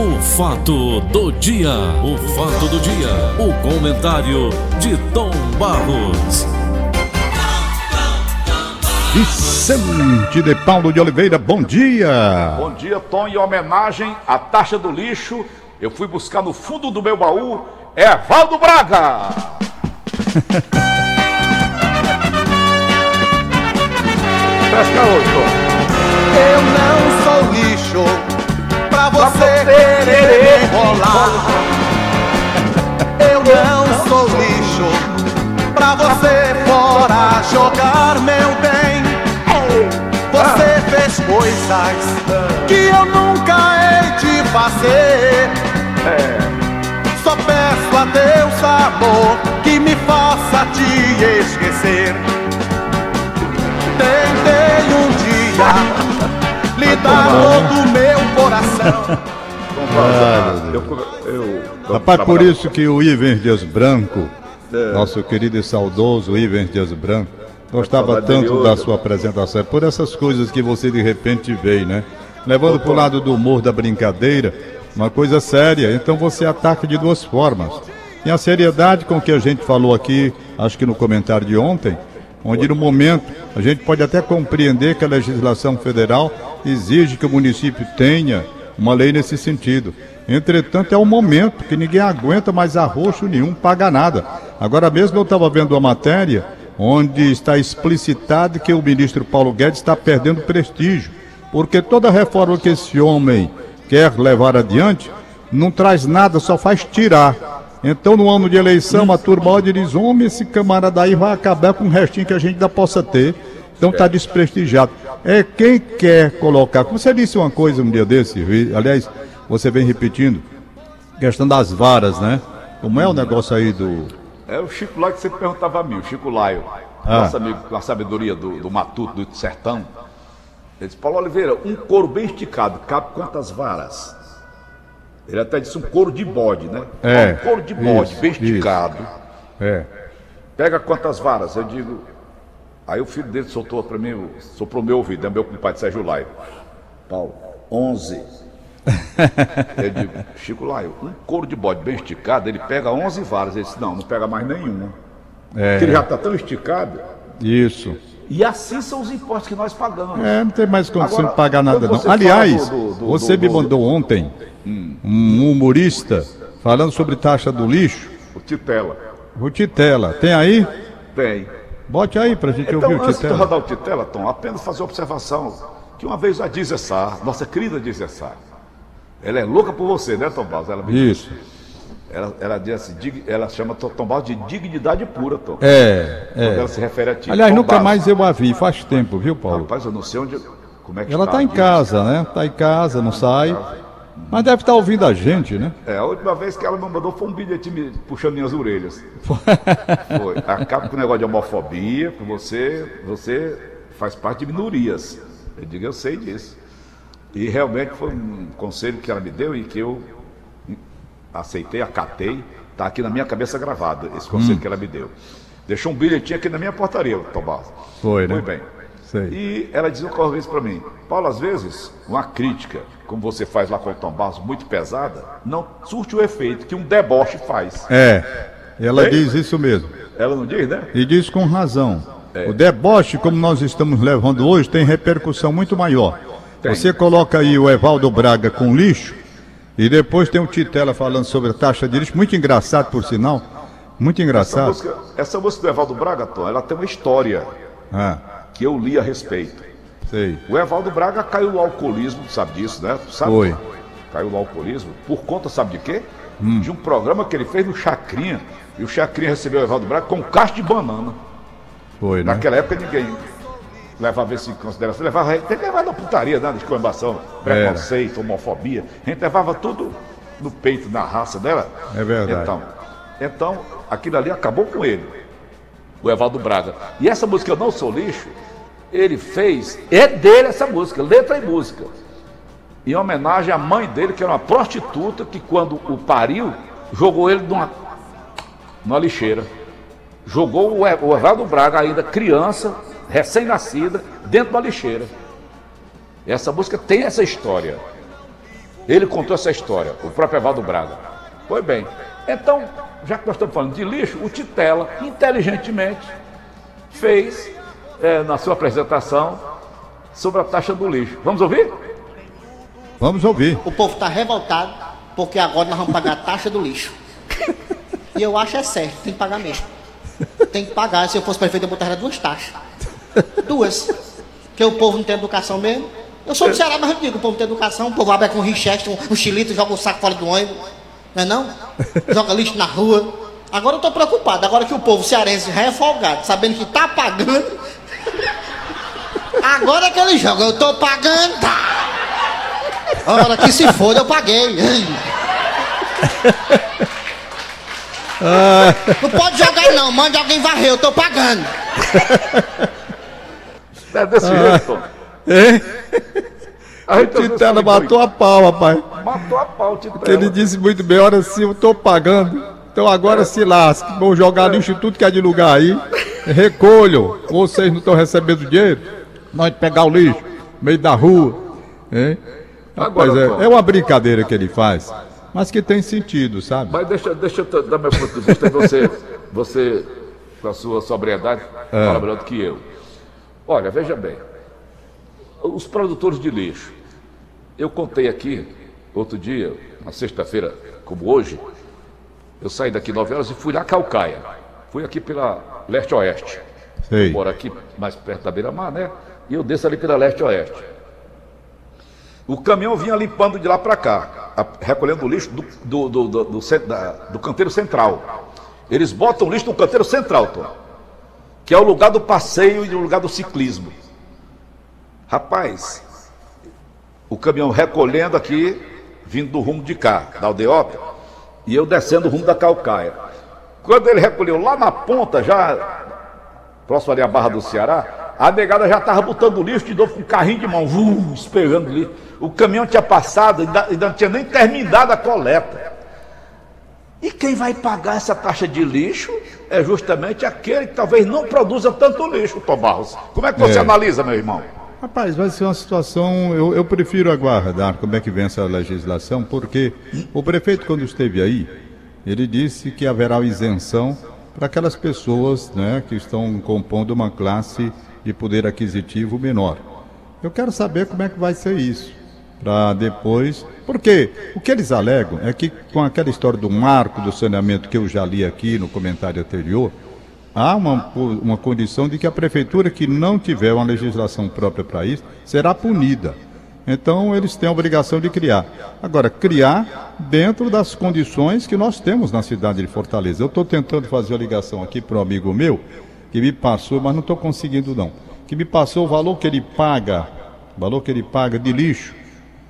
O fato do dia, o fato do dia, o comentário de Tom Barros. Vicente de Paulo de Oliveira, bom dia. Bom dia, Tom. Em homenagem à taxa do lixo, eu fui buscar no fundo do meu baú Evaldo Braga. Pesca hoje, Tom. Eu não sou lixo pra você você querer rolar. Eu não sou lixo pra você fora jogar meu bem. Você fez coisas que eu nunca hei de fazer. Só peço a Deus amor que me faça te esquecer. Tentei um dia lhe dar todo o meu Ah, Rapaz, por isso que o Ivens Dias Branco, É. nosso querido e saudoso Ivens Dias Branco, gostava tanto da sua apresentação, por essas coisas que você de repente veio, né? Levando pro lado do humor da brincadeira, uma coisa séria, então você ataca de duas formas. E a seriedade com que a gente falou aqui, acho que no comentário de ontem, onde no momento a gente pode até compreender que a legislação federal exige que o município tenha uma lei nesse sentido. Entretanto, é um momento que ninguém aguenta mais arroxo nenhum, paga nada. Agora mesmo eu estava vendo uma matéria onde está explicitado que o ministro Paulo Guedes está perdendo prestígio, porque toda reforma que esse homem quer levar adiante não traz nada, só faz tirar. Então, no ano de eleição, a turma diz: homem, esse camarada aí vai acabar com o restinho que a gente ainda possa ter. Então está desprestigiado. É quem quer colocar. Como você disse uma coisa um dia desse, aliás, você vem repetindo, questão das varas, né? Como é o negócio aí do. É o Chico Laio que sempre perguntava a mim, o Chico Laio, Ah. nosso amigo com a sabedoria do, do Matuto, do Sertão. Ele disse, Paulo Oliveira, um couro bem esticado, cabe quantas varas? Ele até disse um couro de bode, né? É, Um couro de bode, isso, bem esticado. É. Pega quantas varas? Eu digo. Aí o filho dele soltou para mim, soprou meu ouvido, é meu compadre Sérgio Laio. Paulo, 11. Eu digo, Chico Laio, um couro de bode bem esticado, ele pega 11 varas. Ele disse, não, não pega mais nenhuma. Porque ele já está tão esticado. Isso. E assim são os impostos que nós pagamos. É, não tem mais condição Agora, de pagar nada, não. Aliás, do- do- do- você me do- mandou ontem um humorista falando sobre taxa do lixo. O Titela. O Titela. Tem aí? Tem. Bote aí pra gente Então, ouvir o antes de Titela. rodar o Titela, Tom, apenas fazer uma observação. Que uma vez a Dizessar, nossa querida Dizessar, ela é louca por você, né, Tom Barros? Ela, me- Isso. ela, ela diz assim, ela chama Tom Barros de dignidade pura, Tom. É, Quando é. ela se refere a ti. Aliás, Tom nunca Barros. mais eu a vi, faz tempo, viu, Paulo? Rapaz, eu não sei onde. Como é que Ela está tá em casa, né? Tá em casa, não sai. Mas deve estar ouvindo a gente, né? É, a última vez que ela me mandou foi um bilhete me puxando minhas orelhas. Foi. Acaba com o negócio de homofobia, que você, você faz parte de minorias. Eu digo, eu sei disso. E realmente foi um conselho que ela me deu e que eu aceitei, acatei. Está aqui na minha cabeça gravado, esse conselho que ela me deu. Deixou um bilhetinho aqui na minha portaria, Tomás. Foi, né? Muito bem. Sei. E ela dizia uma vez para mim, Paulo, às vezes, uma crítica, como você faz lá com o Tom Barros, muito pesada, não surte o efeito que um deboche faz. É. Ela Ei? diz isso mesmo. Ela não diz, né? E diz com razão. É. O deboche, como nós estamos levando hoje, tem repercussão muito maior. Tem. Você coloca aí o Evaldo Braga com lixo, e depois tem o Titela falando sobre a taxa de lixo, muito engraçado, por sinal. Muito Essa engraçado. música, essa música do Evaldo Braga, Tom, ela tem uma história Ah, que eu li a respeito. Sei. O Evaldo Braga caiu no alcoolismo, sabe disso, né? Sabe? Foi. Caiu no alcoolismo por conta, sabe de quê? Hum. De um programa que ele fez no Chacrinha. E o Chacrinha recebeu o Evaldo Braga com caixa de banana. Foi, né? Naquela época ninguém levava isso em consideração. Levava, que levar na putaria, né? De exclamação, preconceito, homofobia. A gente levava tudo no peito, na raça dela. É verdade. Então, então aquilo ali acabou com ele, o Evaldo Braga. E essa música Eu Não Sou Lixo, ele fez, é dele essa música, letra e música. Em homenagem à mãe dele, que era uma prostituta, que quando o pariu, jogou ele numa, numa lixeira. Jogou o Evaldo Braga, ainda criança, recém-nascida, dentro da lixeira. Essa música tem essa história. Ele contou essa história, o próprio Evaldo Braga. Foi bem. Então, já que nós estamos falando de lixo, o Titela, inteligentemente, fez é, na sua apresentação sobre a taxa do lixo. Vamos ouvir? Vamos ouvir. O povo está revoltado porque agora nós vamos pagar a taxa do lixo. E eu acho é certo, tem que pagar mesmo. Tem que pagar. Se eu fosse prefeito, eu botaria duas taxas. Duas. Porque o povo não tem educação mesmo. Eu sou do Ceará, mas eu digo, o povo tem educação, o povo abre com um richeste, um, um chilito, joga o um saco fora do ônibus. Não é não? Joga lixo na rua. Agora eu tô preocupado, agora que o povo cearense já é folgado, sabendo que tá pagando. Agora é que ele joga, eu tô pagando, tá? Hora que se for, eu paguei. Não pode jogar não, mande alguém varrer, eu tô pagando. É desse jeito, Tom. Hein? A gente às vezes Titela foi matou a pau, rapaz. Matou a pau, Titela. Porque ele disse muito bem, olha sim, eu tô pagando. Então agora se lasque, vão jogar em tudo que é de lugar aí. Recolham. Vocês não estão recebendo dinheiro? Nós pegar o lixo no meio da rua. Hein? Rapaz, é, é uma brincadeira que ele faz, mas que tem sentido, sabe? Mas deixa, deixa eu dar meu ponto de vista. Você, você com a sua sobriedade, fala melhor do que eu. Olha, veja bem. Os produtores de lixo. Eu contei aqui, outro dia, na sexta-feira, como hoje, eu saí daqui 9 horas e fui lá Calcaia. Fui aqui pela leste-oeste. Moro aqui mais perto da beira-mar, né? E eu desço ali pela leste-oeste. O caminhão vinha limpando de lá para cá, recolhendo o lixo do, do, do, do, do da- do canteiro central. Eles botam o lixo no canteiro central, Tom, que é o lugar do passeio e o lugar do ciclismo. Rapaz, o caminhão recolhendo aqui, vindo do rumo de cá, da aldeópia, e eu descendo o rumo da Calcaia. Quando ele recolheu lá na ponta, já próximo ali à Barra do Ceará, a negada já estava botando lixo de novo com um carrinho de mão, vum, esperando lixo. O caminhão tinha passado, ainda, ainda não tinha nem terminado a coleta. E quem vai pagar essa taxa de lixo é justamente aquele que talvez não produza tanto lixo, Tom Barros. Como é que você É. analisa, meu irmão? Rapaz, vai ser uma situação. Eu, eu prefiro aguardar como é que vem essa legislação, porque o prefeito, quando esteve aí, ele disse que haverá isenção para aquelas pessoas né, que estão compondo uma classe de poder aquisitivo menor. Eu quero saber como é que vai ser isso. Para depois. Porque o que eles alegam é que, com aquela história do marco do saneamento que eu já li aqui no comentário anterior, há uma, uma condição de que a prefeitura que não tiver uma legislação própria para isso será punida. Então eles têm a obrigação de criar. Agora, criar dentro das condições que nós temos na cidade de Fortaleza. Eu estou tentando fazer a ligação aqui para um amigo meu que me passou, mas não estou conseguindo não. Que me passou o valor que ele paga, o valor que ele paga de lixo.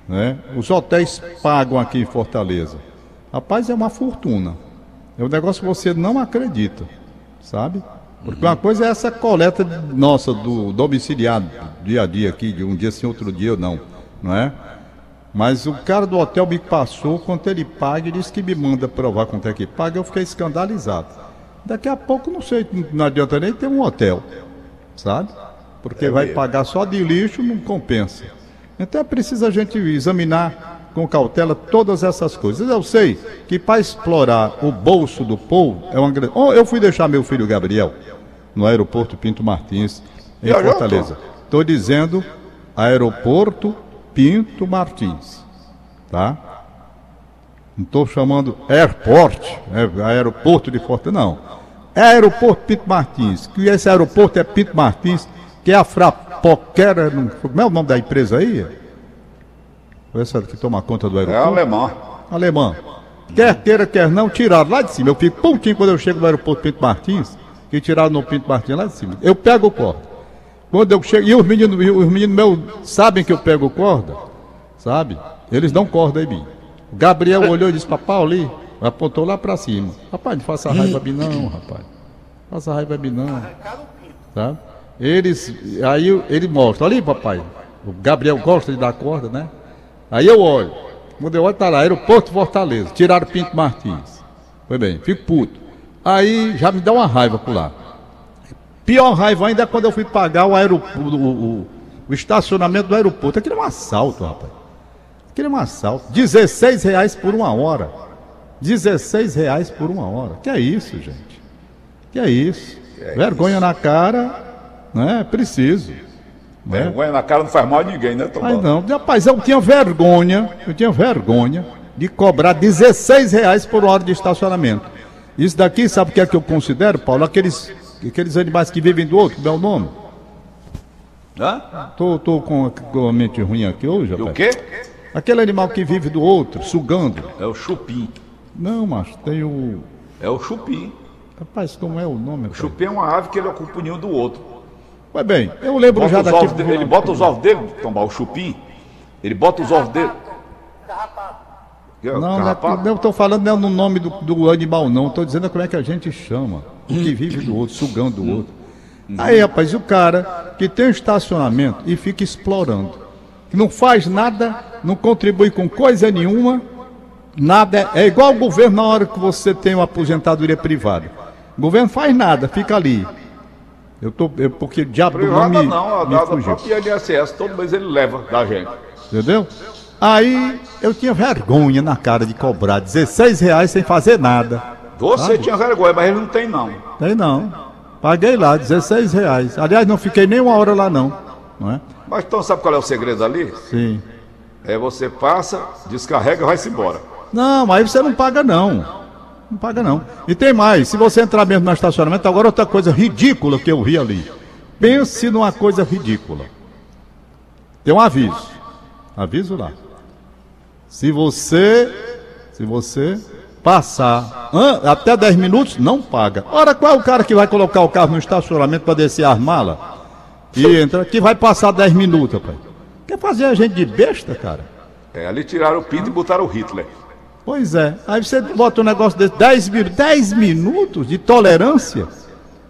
Né? Os hotéis pagam aqui em Fortaleza. Rapaz, é uma fortuna. É um negócio que você não acredita sabe? Porque uma coisa é essa coleta nossa do domiciliado, dia a dia aqui, de um dia sim, outro dia não, não é? Mas o cara do hotel me passou, quanto ele paga, ele disse que me manda provar quanto é que paga, eu fiquei escandalizado. Daqui a pouco, não sei, não- adianta nem ter um hotel, sabe? Porque vai pagar só de lixo, não compensa. Então é preciso a gente examinar com cautela todas essas coisas. Eu sei que para explorar o bolso do povo é uma grande. Oh, eu fui deixar meu filho Gabriel no aeroporto Pinto Martins, em Fortaleza. Estou dizendo aeroporto Pinto Martins, tá? Não estou chamando airport, é, aeroporto de Fortaleza, não. É aeroporto Pinto Martins, que esse aeroporto é Pinto Martins, que é a Frapoquera, como é o nome da empresa aí? Essa que toma conta do É aeroporto? alemão. Alemã. Quer queira, quer não, tiraram lá de cima. Eu fico pontinho quando eu chego no aeroporto Pinto Martins, que tiraram no Pinto Martins lá de cima. Eu pego o corda. Quando eu chego, e os meninos, os meninos meus sabem que eu pego corda, sabe? Eles dão corda em mim. O Gabriel olhou e disse, papai, ali, apontou lá pra cima. Rapaz, não faça raiva a mim não, rapaz. Faça raiva a mim não. Tá? Eles, aí ele mostra, ali papai, o Gabriel gosta de dar corda, né? Aí eu olho, quando eu olho tá lá, aeroporto Fortaleza, tiraram Pinto Martins. Foi bem, fico puto. Aí já me dá uma raiva por lá. Pior raiva ainda é quando eu fui pagar o, aeroporto, o, o- o estacionamento do aeroporto. Aquilo é um assalto, rapaz. Aquele é um assalto. 16 reais por uma hora. 16 reais por uma hora. Que é isso, gente? Que é isso? Vergonha na cara, né? Preciso. Né? Vergonha na cara não faz mal a ninguém, né, Tom? Mas não, rapaz, eu tinha vergonha, eu tinha vergonha de cobrar 16 reais por hora de estacionamento. Isso daqui, sabe o que é que eu considero, Paulo? Aqueles, aqueles animais que vivem do outro, como é o nome? Hã? Tô, tô com, a- com a mente ruim aqui hoje, E o rapaz. quê? Aquele animal que vive do outro, sugando. É o chupim. Não, macho, tem o. É o chupim. Rapaz, como é o nome? O chupim é uma ave que ele ocupa o ninho do outro. Pois bem, eu lembro Bota já daqui. dele, ele bota os ovos dele, Tom, o chupim. Ele bota os ovos dele. É Não, não, é, carrapato? não estou falando não no nome do, do animal, não. Estou dizendo como é que a gente chama. O que vive do outro, sugando do outro. Aí, rapaz, e o cara que tem um estacionamento e fica explorando. Que não faz nada, não contribui com coisa nenhuma, nada. É igual o governo na hora que você tem uma aposentadoria privada. O governo faz nada, fica ali. Eu tô, eu, porque o diabo do nome não, a me da fugiu. própria INSS, todo mês ele leva da gente. Entendeu? Aí eu tinha vergonha na cara de cobrar 16 reais sem fazer nada. Você tinha vergonha, mas ele não tem não. Tem não. Paguei lá, 16 reais. Aliás, não fiquei nem uma hora lá não. Não é? Mas então sabe qual é o segredo ali? Sim. É você passa, descarrega e vai-se embora. Não, mas aí você não paga não. Não paga não. E tem mais, se você entrar mesmo no estacionamento, agora outra coisa ridícula que eu vi ali. Pense numa coisa ridícula. Tem um aviso. Aviso lá. Se você, se você passar até 10 minutos, não paga. Ora, qual é o cara que vai colocar o carro no estacionamento para descer as malas? E entra, que vai passar 10 minutos, rapaz? Quer fazer a gente de besta, cara? É, ali tiraram o pinto e botaram o Hitler. Pois é. Aí você bota um negócio desse, 10 minutos, 10 minutos de tolerância?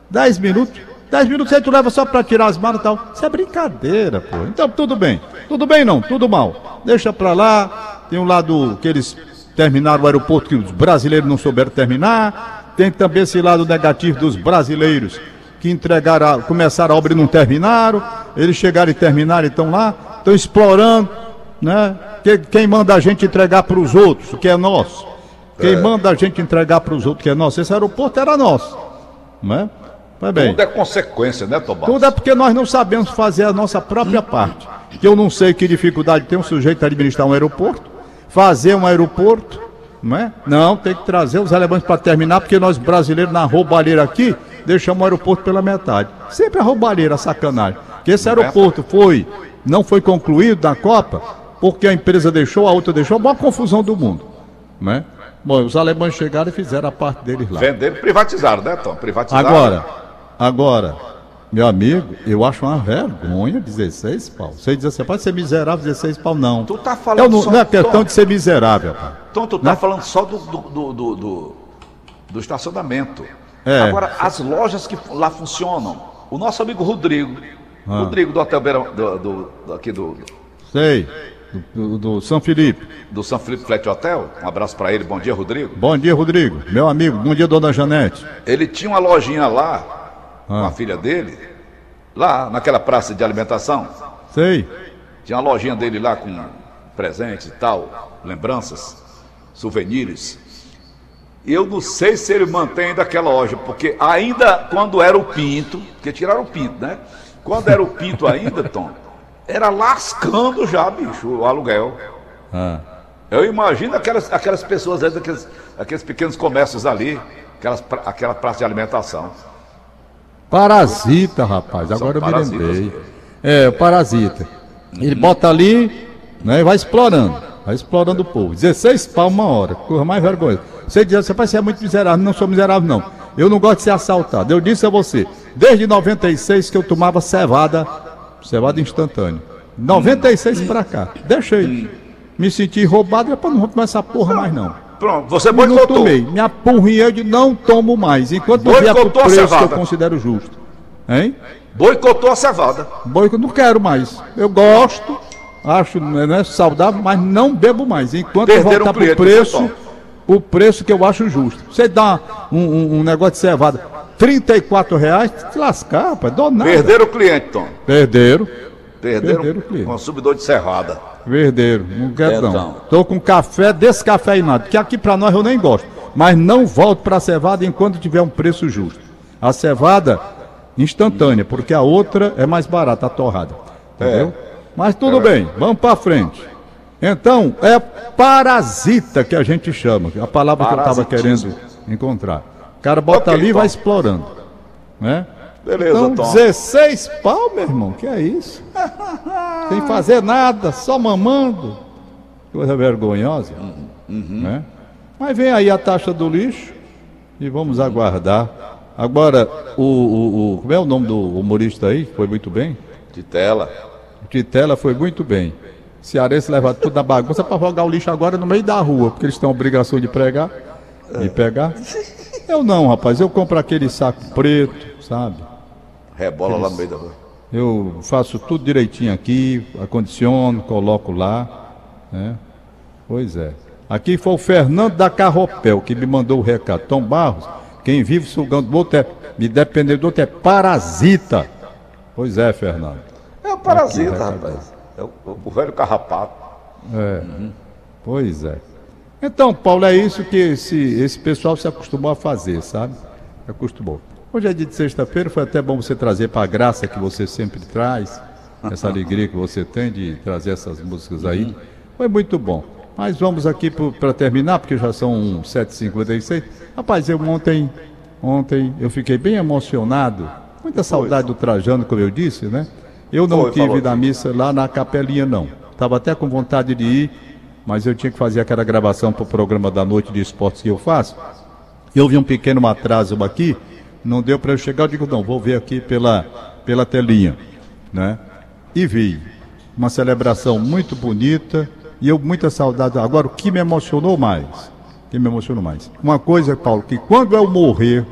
10 minutos? 10 minutos aí tu leva só pra tirar as malas e tal. Isso é brincadeira, pô. Então tudo bem. Tudo bem não, tudo mal. Deixa pra lá. Tem um lado que eles terminaram o aeroporto que os brasileiros não souberam terminar. Tem também esse lado negativo dos brasileiros que entregaram, começaram a obra e não terminaram. Eles chegaram e terminaram, estão lá, estão explorando, né? Que- Quem manda a gente entregar para os outros, o que é nosso? Quem manda a gente entregar para os outros, o que é nosso? Esse aeroporto era nosso, né? Pois bem. Tudo é consequência, né, Tomás? Tudo é porque nós não sabemos fazer a nossa própria parte. Que eu não sei que dificuldade tem um sujeito a administrar um aeroporto, fazer um aeroporto, não é? Não, tem que trazer os alemães para terminar, porque nós brasileiros na roubalheira aqui deixamos o aeroporto pela metade. Sempre a roubalheira, a sacanagem. Que esse aeroporto foi, não foi concluído na Copa, porque a empresa deixou, a outra deixou, uma confusão do mundo, né? Bom, os alemães chegaram e fizeram a parte deles lá. Venderam, privatizaram, né, Tom? Privatizaram. Agora, agora, meu amigo, eu acho uma vergonha 16 pau. Você diz assim, pode ser miserável 16 pau, não. Tu tá falando Eu não, só- não é questão Tom. de ser miserável, pai. Tom, tu tá Né? falando só do, do, do, do- do estacionamento. É. Agora, as lojas que lá funcionam. O nosso amigo Rodrigo. Ah. Rodrigo do Hotel Beira, do, do, do- aqui do, Sei, do, do- São Felipe. do São Felipe Flat Hotel. Um abraço pra ele. Bom dia, Rodrigo. Bom dia, Rodrigo. Meu amigo, bom dia, dona Janete. Ele tinha uma lojinha lá, com Ah. a filha dele, lá naquela praça de alimentação. Sei. Tinha uma lojinha dele lá com presentes e tal, lembranças, souvenirs. Eu não sei se ele mantém ainda aquela loja, porque ainda quando era o Pinto, porque tiraram o Pinto, né? Quando era o Pinto ainda, Tom, era lascando já, bicho, o aluguel. Ah. Eu imagino aquelas, aquelas pessoas, aqueles, aqueles pequenos comércios ali, aquelas, aquela praça de alimentação. Parasita, rapaz. Agora eu me lembrei. É, o parasita. Ele bota ali, né, e vai explorando. Vai explorando o povo. 16 pau uma hora. Coisa mais vergonhosa. Você diz, você parece ser muito miserável. Não sou miserável, não. Eu não gosto de ser assaltado. Eu disse a você, desde 96 que eu tomava cevada, cevada instantânea. 96 pra cá. Deixei. Me senti roubado, depois não vou tomar essa porra mais não. Pronto, você Eu não boicotou. tomei. Me apurrinhei de não tomo mais. Enquanto não vier pro Boicotou preço que eu considero justo. Hein? Boicotou a cevada. Boi que eu não quero mais. Eu gosto, acho né, saudável, mas não bebo mais. Enquanto eu Perderam voltar cliente, pro preço, o preço que eu acho justo. Você dá um, um- um negócio de cevada, 34 reais, se lascar, rapaz, dou nada. Perderam o cliente, Tom. Perderam. Perderam, Perderam o cliente. consumidor de serrada. Verdeiro, não quero não. Então. Tô com café descafeinado, que aqui pra nós eu nem gosto. Mas não volto pra cevada enquanto tiver um preço justo. A cevada instantânea, porque a outra é mais barata, a torrada. Entendeu? Mas tudo bem, vamos pra frente. Então, é parasita que a gente chama, a palavra que eu tava Parasitismo. querendo encontrar. O cara bota Ok, ali e vai Tom. explorando. Né? Beleza, Então, Tom. 16 pau, meu irmão, que é isso? Sem fazer nada, só mamando. Coisa vergonhosa. Né? Mas vem aí a taxa do lixo e vamos aguardar. Agora, o, o, o- como é o nome do humorista aí? Foi muito bem? De tela. Titela foi muito bem. Cearense leva tudo na bagunça para jogar o lixo agora no meio da rua, porque eles têm obrigação de pregar, de pegar. Eu não, rapaz, eu compro aquele saco preto, sabe? Rebola lá no meio da rua. Eu faço tudo direitinho aqui, acondiciono, coloco lá. Né? Pois é. Aqui foi o Fernando da Carropel que me mandou o recado. Tom Barros, quem vive sugando do outro é, me depender do outro é parasita. Pois é, Fernando. É parasita, Aqui, rapaz. É o, o velho carrapato. Pois é. Então, Paulo, é isso que esse, esse pessoal se acostumou a fazer, sabe? Acostumou. Hoje é dia de sexta-feira, foi até bom você trazer para a graça que você sempre traz, essa alegria que você tem de trazer essas músicas aí. Foi muito bom. Mas vamos aqui para terminar, porque já são 7h56. Rapaz, eu ontem, ontem eu fiquei bem emocionado. Muita saudade do Trajano, como eu disse, né? Eu não Foi, tive aqui. missa lá na capelinha, não. Estava até com vontade de ir, mas eu tinha que fazer aquela gravação para o programa da noite de esportes que eu faço. Eu vi um pequeno atraso aqui, não deu para eu chegar, eu digo, não, vou ver aqui pela, pela telinha, né? E vi uma celebração muito bonita e eu muita saudade. Agora, o que me emocionou mais, o que me emocionou mais, uma coisa, Paulo, que quando eu morrer,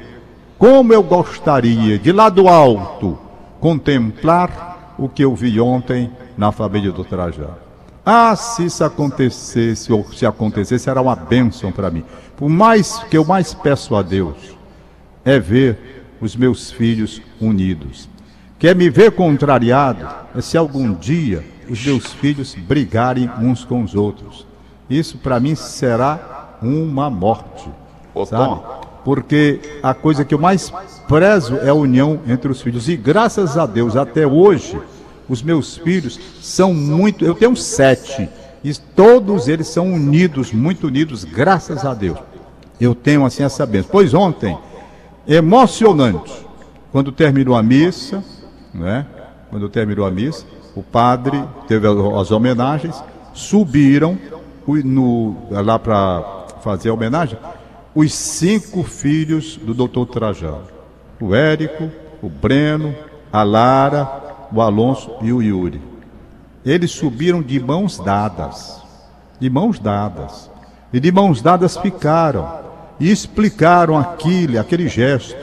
como eu gostaria de lá do alto contemplar o que eu vi ontem na família do Trajano. Ah, se isso acontecesse, ou se acontecesse, era uma bênção para mim. Por mais que eu mais peço a Deus, é ver os meus filhos unidos. Quer me ver contrariado é se algum dia os meus filhos brigarem uns com os outros. Isso para mim será uma morte. Ô, sabe? Tom. Porque a coisa que eu mais prezo é a união entre os filhos. E graças a Deus, até hoje, os meus filhos são muito. Eu tenho sete. E todos eles são unidos, muito unidos, graças a Deus. Eu tenho assim essa bênção. Pois ontem, emocionante, quando terminou a missa, né? Quando terminou a missa, o padre teve as homenagens, subiram no, lá para fazer a homenagem os cinco filhos do doutor Trajano. O Érico, o Breno, a Lara, o Alonso e o Yuri. Eles subiram de mãos dadas. De mãos dadas. E de mãos dadas ficaram. E explicaram aquilo, aquele gesto,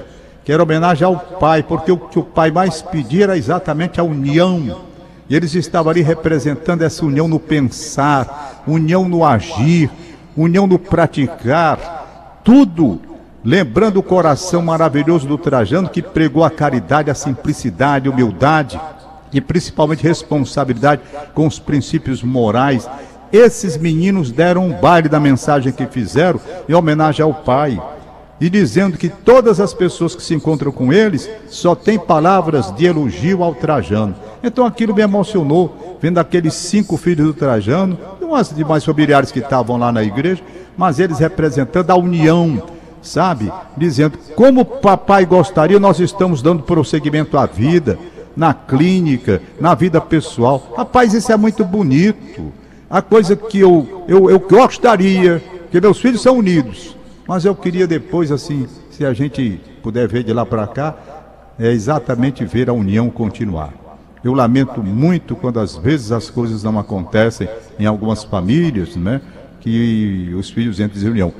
que era homenagem ao pai, porque o que o pai mais pedia era exatamente a união. E eles estavam ali representando essa união no pensar, união no agir, união no praticar, tudo lembrando o coração maravilhoso do Trajano que pregou a caridade, a simplicidade, a humildade e principalmente responsabilidade com os princípios morais. Esses meninos deram um baile da mensagem que fizeram em homenagem ao pai e dizendo que todas as pessoas que se encontram com eles só têm palavras de elogio ao Trajano. Então aquilo me emocionou, vendo aqueles cinco filhos do Trajano, e umas demais familiares que estavam lá na igreja, mas eles representando a união, sabe? Dizendo como o papai gostaria, nós estamos dando prosseguimento à vida, na clínica, na vida pessoal. Rapaz, isso é muito bonito. A coisa que eu, eu, eu gostaria, que meus filhos são unidos, mas eu queria depois, assim, se a gente puder ver de lá para cá, é exatamente ver a união continuar. Eu lamento muito quando às vezes as coisas não acontecem em algumas famílias, né? Que os filhos entram em união.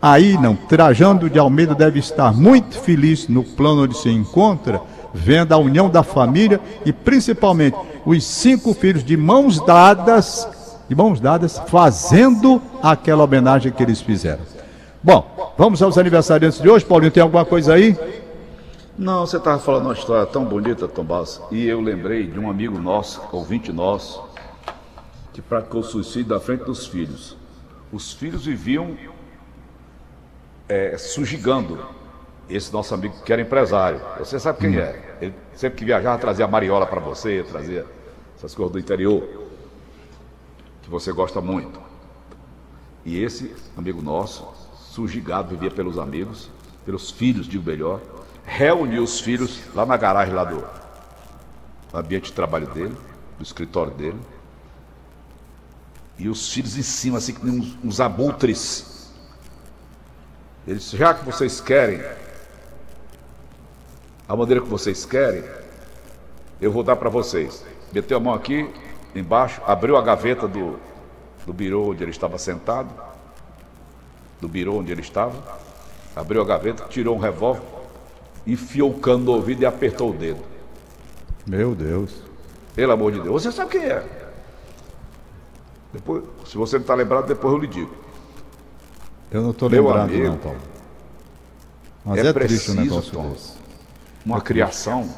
Aí não, Trajano de Almeida deve estar muito feliz no plano onde se encontra, vendo a união da família e principalmente os cinco filhos de mãos dadas, de mãos dadas, fazendo aquela homenagem que eles fizeram. Bom, vamos aos aniversariantes de hoje. Paulinho, tem alguma coisa aí? Não, você estava falando uma história tão bonita, Tom Basso, e eu lembrei de um amigo nosso, ouvinte nosso, que praticou suicídio da frente dos filhos. Os filhos viviam é, sujigando esse nosso amigo que era empresário. Você sabe quem é. Ele sempre que viajava trazia mariola para você, trazia essas coisas do interior, que você gosta muito. E esse amigo nosso, sujigado, vivia pelos amigos, pelos filhos, digo melhor, reuniu os filhos lá na garagem lá do ambiente de trabalho dele, do escritório dele, e os filhos em cima, assim, que uns, uns abutres. Ele disse, já que vocês querem, a maneira que vocês querem, eu vou dar para vocês. Meteu a mão aqui, embaixo, abriu a gaveta do, do birô onde ele estava sentado, do birô onde ele estava, abriu a gaveta, tirou um revólver, enfiou o cano no ouvido e apertou o dedo. Meu Deus. Pelo amor de Deus, você sabe quem é. Depois, se você não está lembrado, depois eu lhe digo. Eu não estou lembrado, amigo, não, Paulo. Mas é é, triste preciso, um negócio Tom. desse. Uma criação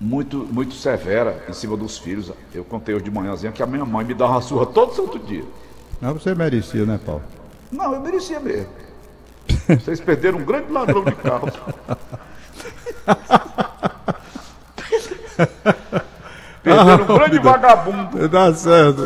muito, muito severa em cima dos filhos. Eu contei hoje de manhãzinha que a minha mãe me dava uma surra todo santo dia. Mas você merecia, né, Paulo? Não, eu merecia mesmo. Vocês perderam um grande ladrão de carros. perderam um grande vagabundo. Tá certo.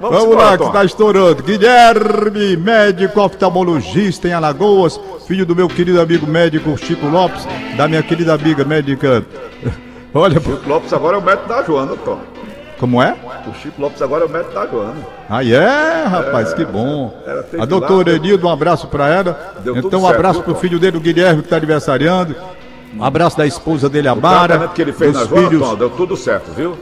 Vamos Vamos, embora, lá, que está estourando. Guilherme, médico oftalmologista em Alagoas, filho do meu querido amigo médico Chico Lopes, da minha querida amiga médica. Olha, Chico Lopes agora é o médico da Joana, Tom. como é? O Chico Lopes agora é o médico da Joana. Aí é, rapaz, que bom. A doutora Enildo, um abraço para ela. Deu Então, um abraço pro Tom? filho dele, o Guilherme, que está aniversariando. Um abraço da esposa dele, a O Mara. tratamento que ele fez na Joana, filhos. Tom, deu tudo certo, viu?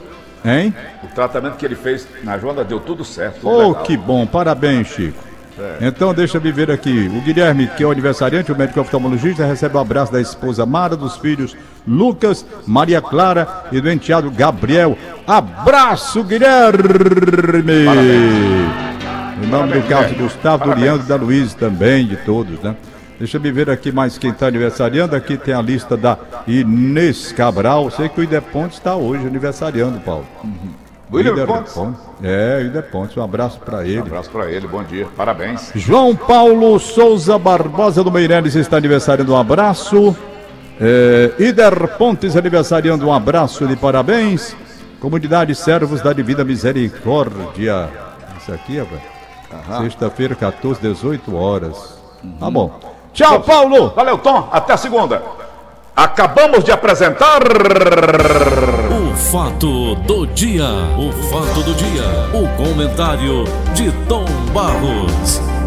Hein? O tratamento que ele fez na Joana deu tudo certo. tudo Oh, legal. que bom, parabéns, Chico. Então, deixa eu ver aqui. O Guilherme, que é o aniversariante, o médico oftalmologista, recebe o abraço da esposa Mara, dos filhos Lucas, Maria Clara e do enteado Gabriel. Abraço, Guilherme! Em nome do Parabéns, Carlos Guilherme. Gustavo, do Parabéns. Leandro, da Luiz também, de todos, né? Deixa eu ver aqui mais quem está aniversariando. Aqui tem a lista da Inês Cabral. Sei que o Ideponte está hoje aniversariando, Paulo. William Líder Pontes. Pontes. É, Líder Pontes. Um abraço para ele. Um abraço pra ele, bom dia, parabéns. João Paulo Souza Barbosa do Meireles está aniversariando. Um abraço. É, Ider Pontes aniversariando. Um abraço de parabéns. Comunidade Servos da Divina Misericórdia. Isso aqui, rapaz. Sexta-feira, 14, 18 horas. Tá bom. Tchau, Paulo! Valeu, Tom, até a segunda. Acabamos de apresentar. O fato do dia. O fato do dia. O comentário de Tom Barros.